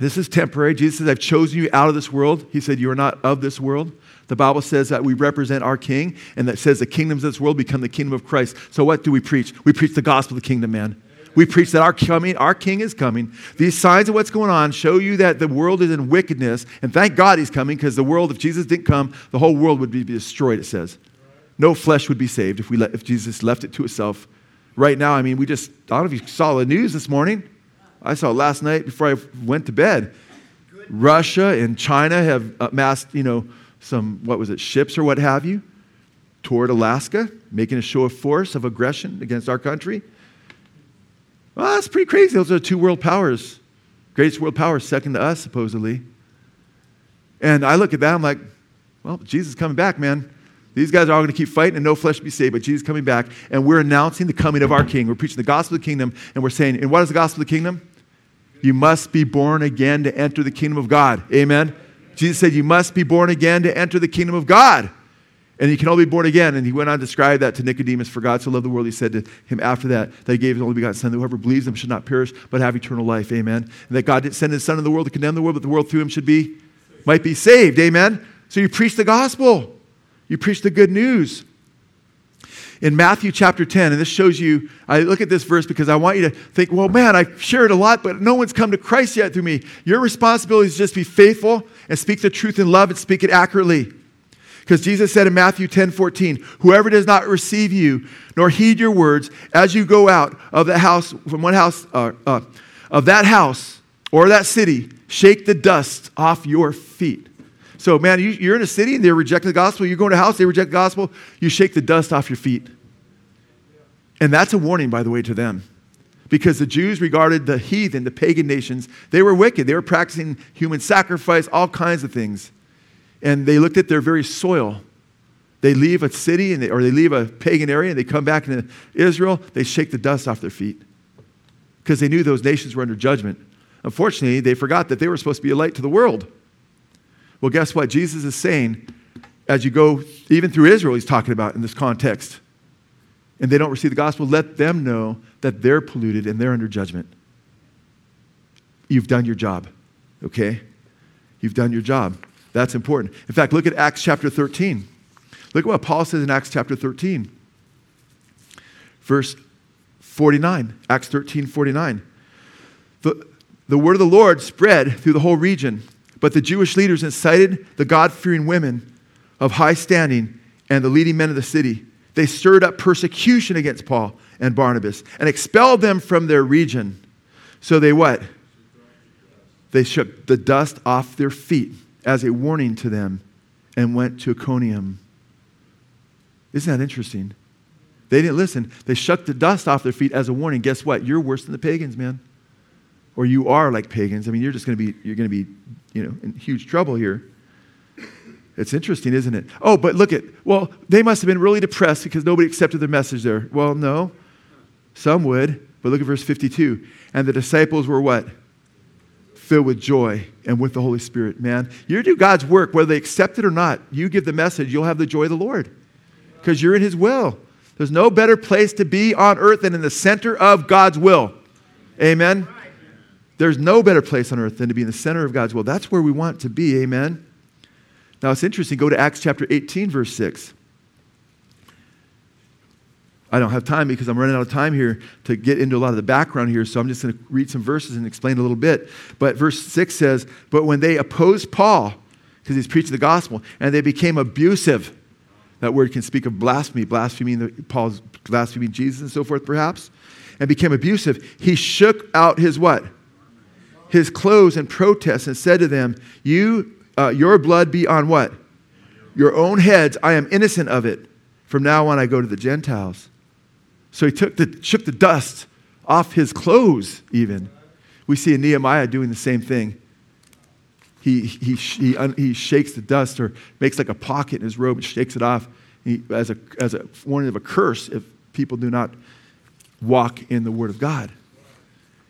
This is temporary. Jesus says, I've chosen you out of this world. He said, You are not of this world. The Bible says that we represent our king, and that says the kingdoms of this world become the kingdom of Christ. So, what do we preach? We preach the gospel of the kingdom, man. We preach that our coming, our king is coming. These signs of what's going on show you that the world is in wickedness. And thank God he's coming because the world, if Jesus didn't come, the whole world would be destroyed, it says. No flesh would be saved if, we let, if Jesus left it to itself. Right now, I mean, we just, I don't know if you saw the news this morning. I saw it last night before I went to bed. Russia and China have amassed, you know, some, what was it, ships or what have you, toward Alaska, making a show of force, of aggression against our country. Well, that's pretty crazy. Those are two world powers. Greatest world power, second to us, supposedly. And I look at that, I'm like, well, Jesus coming back, man. These guys are all going to keep fighting and no flesh will be saved, but Jesus is coming back. And we're announcing the coming of our King. We're preaching the gospel of the kingdom, and we're saying, and what is the gospel of the kingdom? You must be born again to enter the kingdom of God. Amen? Jesus said, You must be born again to enter the kingdom of God. And you can only be born again. And he went on to describe that to Nicodemus. For God so loved the world, he said to him after that, that he gave his only begotten Son, that whoever believes him should not perish, but have eternal life. Amen. And that God didn't send his Son in the world to condemn the world, but the world through him should be, might be saved. Amen. So you preach the gospel, you preach the good news. In Matthew chapter 10, and this shows you, I look at this verse because I want you to think, well, man, I've shared a lot, but no one's come to Christ yet through me. Your responsibility is just be faithful and speak the truth in love and speak it accurately. Because Jesus said in Matthew 10 14, whoever does not receive you nor heed your words as you go out of the house, from one house, uh, uh, of that house or that city, shake the dust off your feet. So, man, you, are in a city and they're rejecting the gospel. You go to a house, they reject the gospel. You shake the dust off your feet. And that's a warning, by the way, to them. Because the Jews regarded the heathen, the pagan nations, they were wicked. They were practicing human sacrifice, all kinds of things and they looked at their very soil. They leave a city and they, or they leave a pagan area and they come back into Israel, they shake the dust off their feet because they knew those nations were under judgment. Unfortunately, they forgot that they were supposed to be a light to the world. Well, guess what? Jesus is saying, as you go, even through Israel, he's talking about in this context, and they don't receive the gospel, let them know that they're polluted and they're under judgment. You've done your job, okay? You've done your job. That's important. In fact, look at Acts chapter 13. Look at what Paul says in Acts chapter 13, verse 49. Acts 13, 49. The, the word of the Lord spread through the whole region, but the Jewish leaders incited the God fearing women of high standing and the leading men of the city. They stirred up persecution against Paul and Barnabas and expelled them from their region. So they what? They shook the dust off their feet as a warning to them and went to Iconium. Isn't that interesting? They didn't listen. They shook the dust off their feet as a warning. Guess what? You're worse than the pagans, man. Or you are like pagans. I mean, you're just going to be you're going to be, you know, in huge trouble here. It's interesting, isn't it? Oh, but look at, well, they must have been really depressed because nobody accepted their message there. Well, no. Some would. But look at verse 52. And the disciples were what? filled with joy and with the Holy Spirit, man. You do God's work, whether they accept it or not. You give the message, you'll have the joy of the Lord because you're in His will. There's no better place to be on earth than in the center of God's will. Amen. There's no better place on earth than to be in the center of God's will. That's where we want to be. Amen. Now it's interesting. Go to Acts chapter 18, verse 6. I don't have time because I'm running out of time here to get into a lot of the background here, so I'm just going to read some verses and explain a little bit. But verse 6 says, But when they opposed Paul, because he's preaching the gospel, and they became abusive, that word can speak of blasphemy, blaspheming Paul's blaspheming Jesus and so forth, perhaps, and became abusive, he shook out his what? His clothes in protest and said to them, You, uh, Your blood be on what? Your own heads. I am innocent of it. From now on, I go to the Gentiles. So he took the, shook the dust off his clothes, even. We see Nehemiah doing the same thing. He, he, he, he shakes the dust or makes like a pocket in his robe and shakes it off he, as, a, as a warning of a curse if people do not walk in the Word of God.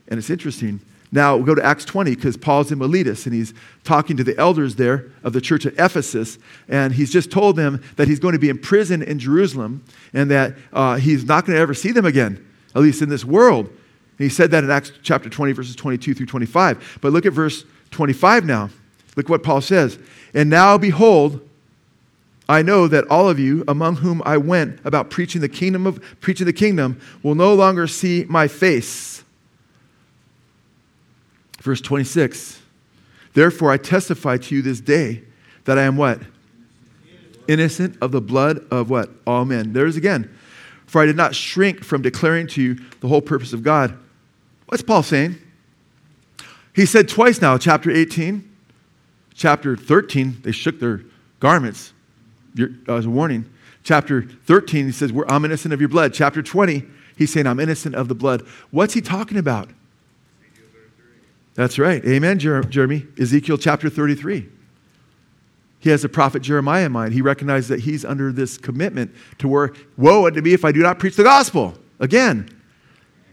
And it's interesting. Now we'll go to Acts 20 because Paul's in Miletus and he's talking to the elders there of the church at Ephesus. And he's just told them that he's going to be in prison in Jerusalem and that uh, he's not going to ever see them again, at least in this world. And he said that in Acts chapter 20, verses 22 through 25. But look at verse 25 now. Look what Paul says. And now behold, I know that all of you among whom I went about preaching the kingdom of preaching the kingdom will no longer see my face. Verse 26. Therefore I testify to you this day that I am what? Innocent of the blood of what? All men. There's again. For I did not shrink from declaring to you the whole purpose of God. What's Paul saying? He said twice now, chapter 18, chapter 13, they shook their garments uh, as a warning. Chapter 13, he says, I'm innocent of your blood. Chapter 20, he's saying, I'm innocent of the blood. What's he talking about? That's right. Amen, Jeremy. Ezekiel chapter 33. He has the prophet Jeremiah in mind. He recognizes that he's under this commitment to where, woe unto me if I do not preach the gospel. Again.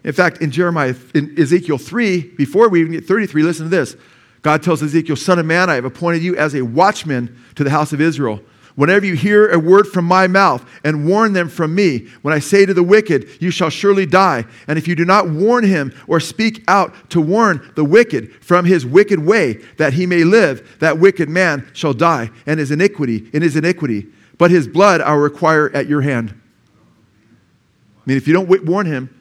In fact, in Jeremiah, in Ezekiel 3, before we even get 33, listen to this. God tells Ezekiel, Son of man, I have appointed you as a watchman to the house of Israel. Whenever you hear a word from my mouth and warn them from me, when I say to the wicked, You shall surely die. And if you do not warn him or speak out to warn the wicked from his wicked way, that he may live, that wicked man shall die, and his iniquity in his iniquity. But his blood I will require at your hand. I mean, if you don't warn him,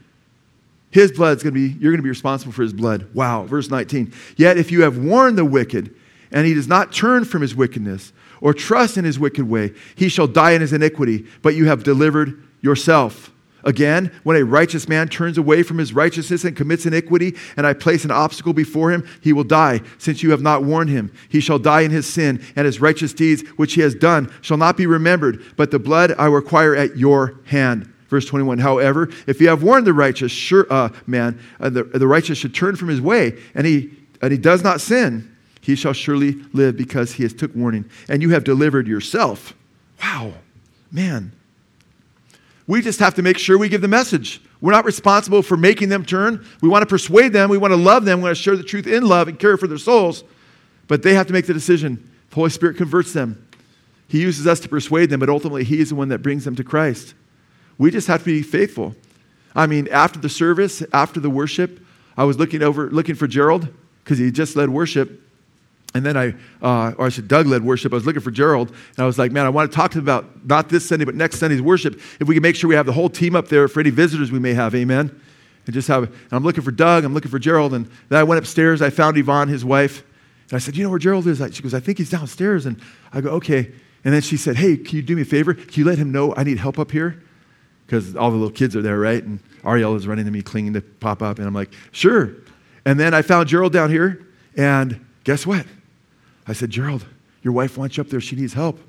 his blood's going to be, you're going to be responsible for his blood. Wow. Verse 19. Yet if you have warned the wicked, and he does not turn from his wickedness, or trust in his wicked way, he shall die in his iniquity, but you have delivered yourself. Again, when a righteous man turns away from his righteousness and commits iniquity, and I place an obstacle before him, he will die, since you have not warned him. He shall die in his sin, and his righteous deeds which he has done shall not be remembered, but the blood I require at your hand. Verse 21 However, if you have warned the righteous sure, uh, man, uh, the, the righteous should turn from his way, and he, and he does not sin, he shall surely live because he has took warning and you have delivered yourself. Wow man. We just have to make sure we give the message. We're not responsible for making them turn. We want to persuade them. We want to love them. We want to share the truth in love and care for their souls. But they have to make the decision. The holy spirit converts them. He uses us to persuade them but ultimately he is the one that brings them to christ. We just have to be faithful. I mean after the service after the worship i was looking over looking for gerald because he just led worship and then I, uh, or I said, Doug led worship. I was looking for Gerald, and I was like, man, I want to talk to him about not this Sunday, but next Sunday's worship. If we can make sure we have the whole team up there for any visitors we may have, amen. And just have, and I'm looking for Doug, I'm looking for Gerald. And then I went upstairs, I found Yvonne, his wife, and I said, you know where Gerald is? She goes, I think he's downstairs. And I go, okay. And then she said, hey, can you do me a favor? Can you let him know I need help up here? Because all the little kids are there, right? And Ariel is running to me, clinging to pop up. And I'm like, sure. And then I found Gerald down here, and guess what? I said, Gerald, your wife wants you up there. She needs help.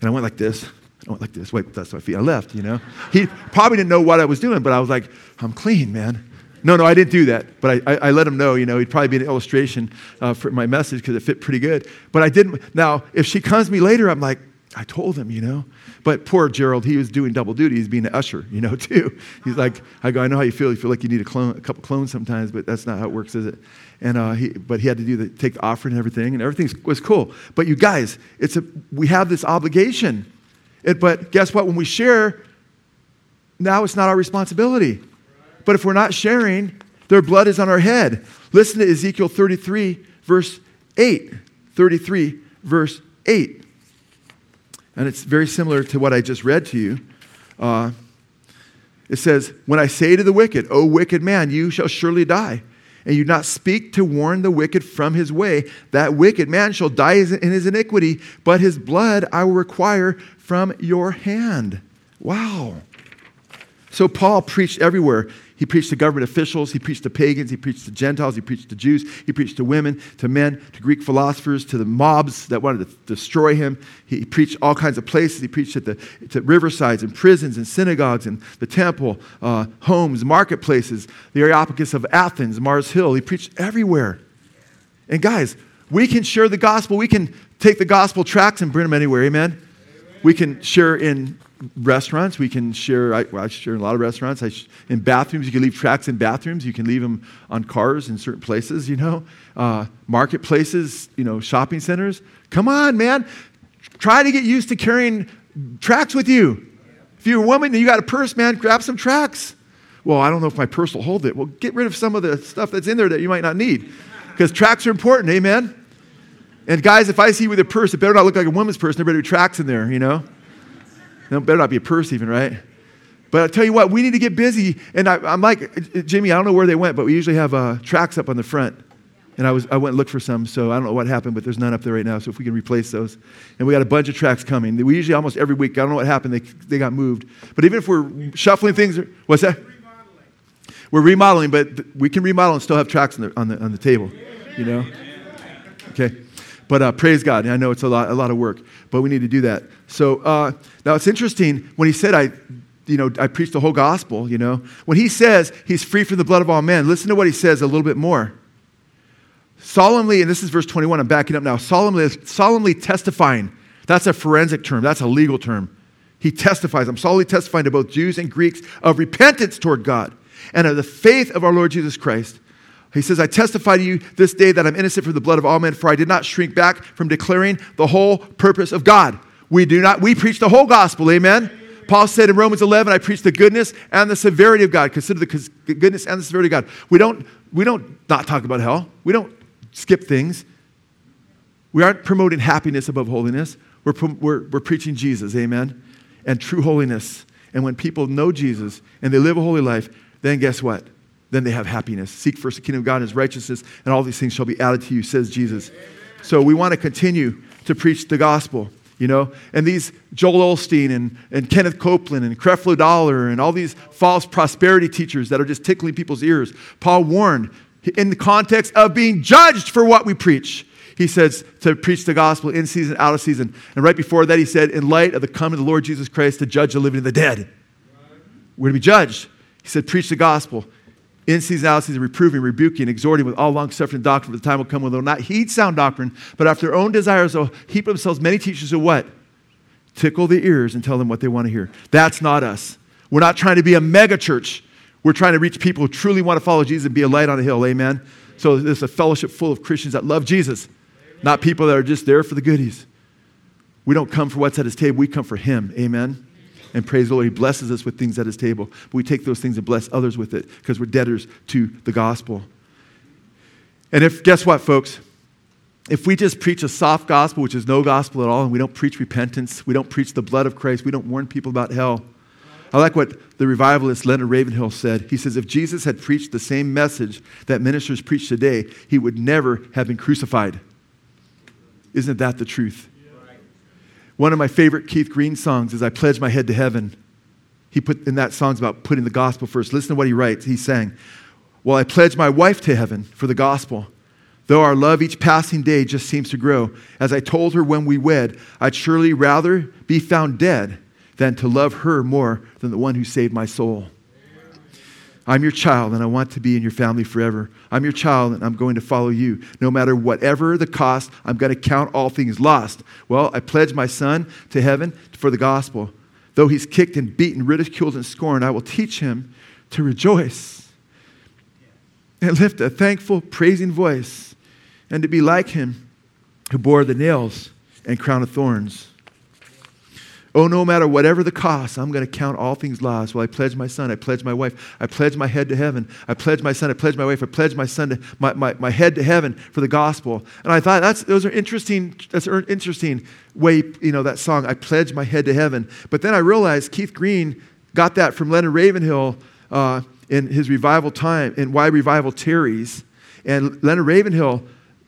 And I went like this. I went like this. Wait, that's my feet. I left, you know. He probably didn't know what I was doing, but I was like, I'm clean, man. No, no, I didn't do that. But I, I, I let him know, you know, he'd probably be an illustration uh, for my message because it fit pretty good. But I didn't. Now, if she comes to me later, I'm like, I told him, you know. But poor Gerald, he was doing double duty. He's being an usher, you know, [LAUGHS] too. He's like, I go, I know how you feel. You feel like you need a, clone, a couple clones sometimes, but that's not how it works, is it? And uh, he, but he had to do the, take the offering and everything, and everything was cool. But you guys, it's a, we have this obligation. It, but guess what? When we share, now it's not our responsibility. But if we're not sharing, their blood is on our head. Listen to Ezekiel 33, verse 8. 33, verse 8. And it's very similar to what I just read to you. Uh, it says, When I say to the wicked, O wicked man, you shall surely die, and you not speak to warn the wicked from his way, that wicked man shall die in his iniquity, but his blood I will require from your hand. Wow. So Paul preached everywhere. He preached to government officials. He preached to pagans. He preached to Gentiles. He preached to Jews. He preached to women, to men, to Greek philosophers, to the mobs that wanted to destroy him. He preached all kinds of places. He preached at the to riversides and prisons and synagogues and the temple, uh, homes, marketplaces, the Areopagus of Athens, Mars Hill. He preached everywhere. And guys, we can share the gospel. We can take the gospel tracts and bring them anywhere. Amen? Amen. We can share in restaurants. We can share, I, well, I share in a lot of restaurants. Sh- in bathrooms, you can leave tracts in bathrooms. You can leave them on cars in certain places, you know. Uh, marketplaces, you know, shopping centers. Come on, man. Try to get used to carrying tracts with you. If you're a woman and you got a purse, man, grab some tracts. Well, I don't know if my purse will hold it. Well, get rid of some of the stuff that's in there that you might not need. Because tracts are important, amen? And guys, if I see you with a purse, it better not look like a woman's purse. There better be tracts in there, you know? Better not be a purse, even, right? But I tell you what, we need to get busy. And I, am like, Jimmy, I don't know where they went, but we usually have uh, tracts up on the front. And I, was, I went and looked for some, so I don't know what happened, but there's none up there right now. So if we can replace those. And we got a bunch of tracts coming. We usually almost every week, I don't know what happened, they, they got moved. But even if we're shuffling things, what's that? We're remodeling, but we can remodel and still have tracts on the, on the, on the table, you know? Okay. But uh, praise God. I know it's a lot, a lot of work, but we need to do that. So uh, now it's interesting when he said, I, you know, I preached the whole gospel, you know. When he says he's free from the blood of all men, listen to what he says a little bit more. Solemnly, and this is verse 21, I'm backing up now, solemnly, solemnly testifying. That's a forensic term, that's a legal term. He testifies, I'm solemnly testifying to both Jews and Greeks of repentance toward God and of the faith of our Lord Jesus Christ he says, I testify to you this day that I'm innocent from the blood of all men, for I did not shrink back from declaring the whole purpose of God. We do not, we preach the whole gospel, amen? Paul said in Romans 11, I preach the goodness and the severity of God. Consider the goodness and the severity of God. We don't, we don't not talk about hell. We don't skip things. We aren't promoting happiness above holiness. We're, we're, we're preaching Jesus, amen? And true holiness. And when people know Jesus and they live a holy life, then guess what? Then they have happiness. Seek first the kingdom of God and his righteousness, and all these things shall be added to you, says Jesus. So we want to continue to preach the gospel, you know? And these Joel Osteen and, and Kenneth Copeland and Creflo Dollar and all these false prosperity teachers that are just tickling people's ears, Paul warned in the context of being judged for what we preach. He says to preach the gospel in season, out of season. And right before that, he said, in light of the coming of the Lord Jesus Christ to judge the living and the dead. We're to be judged. He said, preach the gospel in season, out season, reproving, rebuking, exhorting with all long suffering doctrine, for the time will come when they'll not heed sound doctrine, but after their own desires they'll heap themselves many teachers who what? Tickle the ears and tell them what they want to hear. That's not us. We're not trying to be a mega church. We're trying to reach people who truly want to follow Jesus and be a light on a hill. Amen. So there's a fellowship full of Christians that love Jesus, not people that are just there for the goodies. We don't come for what's at his table, we come for him. Amen and praise the Lord. He blesses us with things at his table. But we take those things and bless others with it because we're debtors to the gospel. And if, guess what, folks? If we just preach a soft gospel, which is no gospel at all, and we don't preach repentance, we don't preach the blood of Christ, we don't warn people about hell. I like what the revivalist Leonard Ravenhill said. He says, if Jesus had preached the same message that ministers preach today, he would never have been crucified. Isn't that the truth? One of my favorite Keith Green songs is I Pledge My Head to Heaven. He put in that song's about putting the gospel first. Listen to what he writes. He sang, Well, I pledge my wife to heaven for the gospel. Though our love each passing day just seems to grow, as I told her when we wed, I'd surely rather be found dead than to love her more than the one who saved my soul. I'm your child and I want to be in your family forever. I'm your child and I'm going to follow you. No matter whatever the cost, I'm going to count all things lost. Well, I pledge my son to heaven for the gospel. Though he's kicked and beaten, ridiculed and scorned, I will teach him to rejoice and lift a thankful, praising voice and to be like him who bore the nails and crown of thorns Oh, no matter whatever the cost, I'm going to count all things lost. Well, I pledge my son. I pledge my wife. I pledge my head to heaven. I pledge my son. I pledge my wife. I pledge my son to my, my, my head to heaven for the gospel. And I thought that's those are interesting. That's an interesting way, you know, that song. I pledge my head to heaven. But then I realized Keith Green got that from Leonard Ravenhill uh, in his revival time in Why Revival Tarries. And Leonard Ravenhill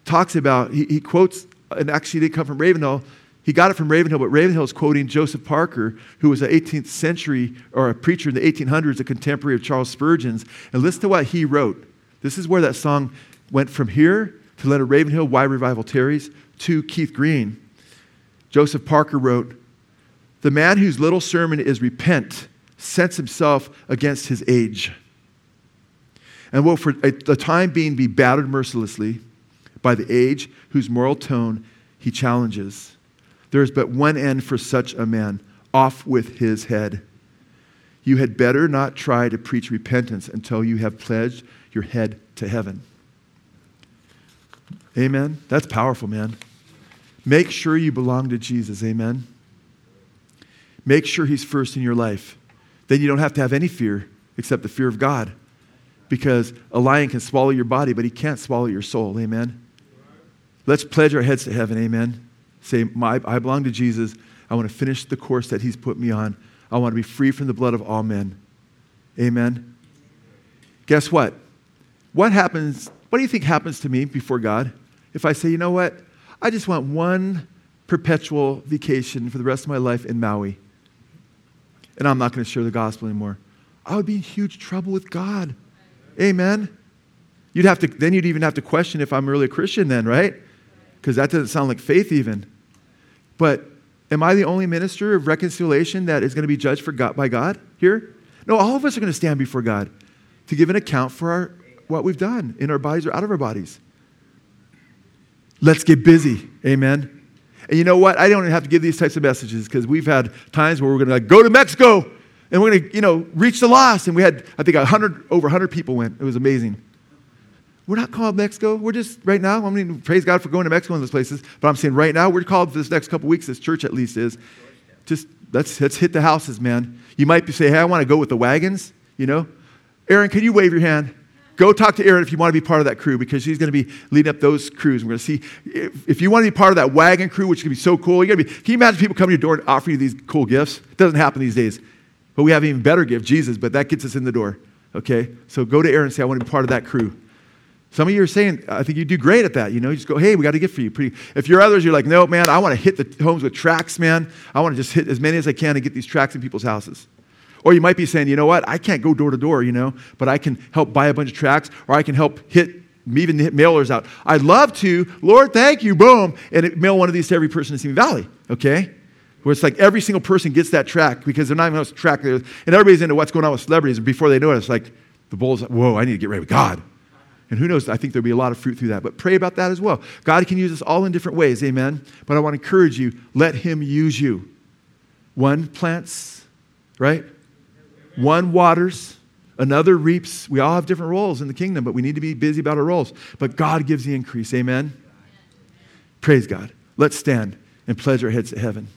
talks about, he, he quotes, and actually did come from Ravenhill he got it from Ravenhill, but Ravenhill is quoting Joseph Parker, who was an 18th century or a preacher in the 1800s, a contemporary of Charles Spurgeon's. And listen to what he wrote. This is where that song went from here to Leonard Ravenhill, Why Revival Tarries, to Keith Green. Joseph Parker wrote, The man whose little sermon is repent sets himself against his age and will for the time being be battered mercilessly by the age whose moral tone he challenges. There is but one end for such a man off with his head. You had better not try to preach repentance until you have pledged your head to heaven. Amen. That's powerful, man. Make sure you belong to Jesus. Amen. Make sure he's first in your life. Then you don't have to have any fear except the fear of God because a lion can swallow your body, but he can't swallow your soul. Amen. Let's pledge our heads to heaven. Amen. Say, I belong to Jesus. I want to finish the course that he's put me on. I want to be free from the blood of all men. Amen. Guess what? What happens? What do you think happens to me before God if I say, you know what? I just want one perpetual vacation for the rest of my life in Maui. And I'm not going to share the gospel anymore. I would be in huge trouble with God. Amen. You'd have to, then you'd even have to question if I'm really a Christian, then, right? Because that doesn't sound like faith, even. But am I the only minister of reconciliation that is going to be judged for God, by God here? No, all of us are going to stand before God to give an account for our, what we've done in our bodies or out of our bodies. Let's get busy. Amen. And you know what? I don't have to give these types of messages because we've had times where we're going to like, go to Mexico and we're going to, you know, reach the lost. And we had, I think, 100, over 100 people went. It was amazing. We're not called Mexico. We're just, right now, I mean, praise God for going to Mexico in those places. But I'm saying right now, we're called for this next couple weeks, this church at least is, just let's, let's hit the houses, man. You might be saying, hey, I want to go with the wagons, you know? Aaron, can you wave your hand? Go talk to Aaron if you want to be part of that crew because she's going to be leading up those crews. We're going to see if, if you want to be part of that wagon crew, which is going to be so cool. You're going to be, can you imagine people coming to your door and offering you these cool gifts? It doesn't happen these days. But we have an even better gift, Jesus, but that gets us in the door. Okay? So go to Aaron and say, I want to be part of that crew. Some of you are saying, I think you do great at that. You know, you just go, hey, we got a gift for you. Pretty. If you're others, you're like, no, man, I want to hit the homes with tracts, man. I want to just hit as many as I can and get these tracts in people's houses. Or you might be saying, you know what, I can't go door to door, you know, but I can help buy a bunch of tracts or I can help hit, even hit mailers out. I'd love to, Lord, thank you, boom, and mail one of these to every person in Simi Valley, okay? Where it's like every single person gets that tract because they're not even to track. And everybody's into what's going on with celebrities. And before they know it, it's like the bull's whoa, I need to get ready with God. And who knows, I think there'll be a lot of fruit through that. But pray about that as well. God can use us all in different ways, amen? But I want to encourage you, let Him use you. One plants, right? One waters, another reaps. We all have different roles in the kingdom, but we need to be busy about our roles. But God gives the increase. Amen? Praise God. Let's stand and pledge our heads to heaven.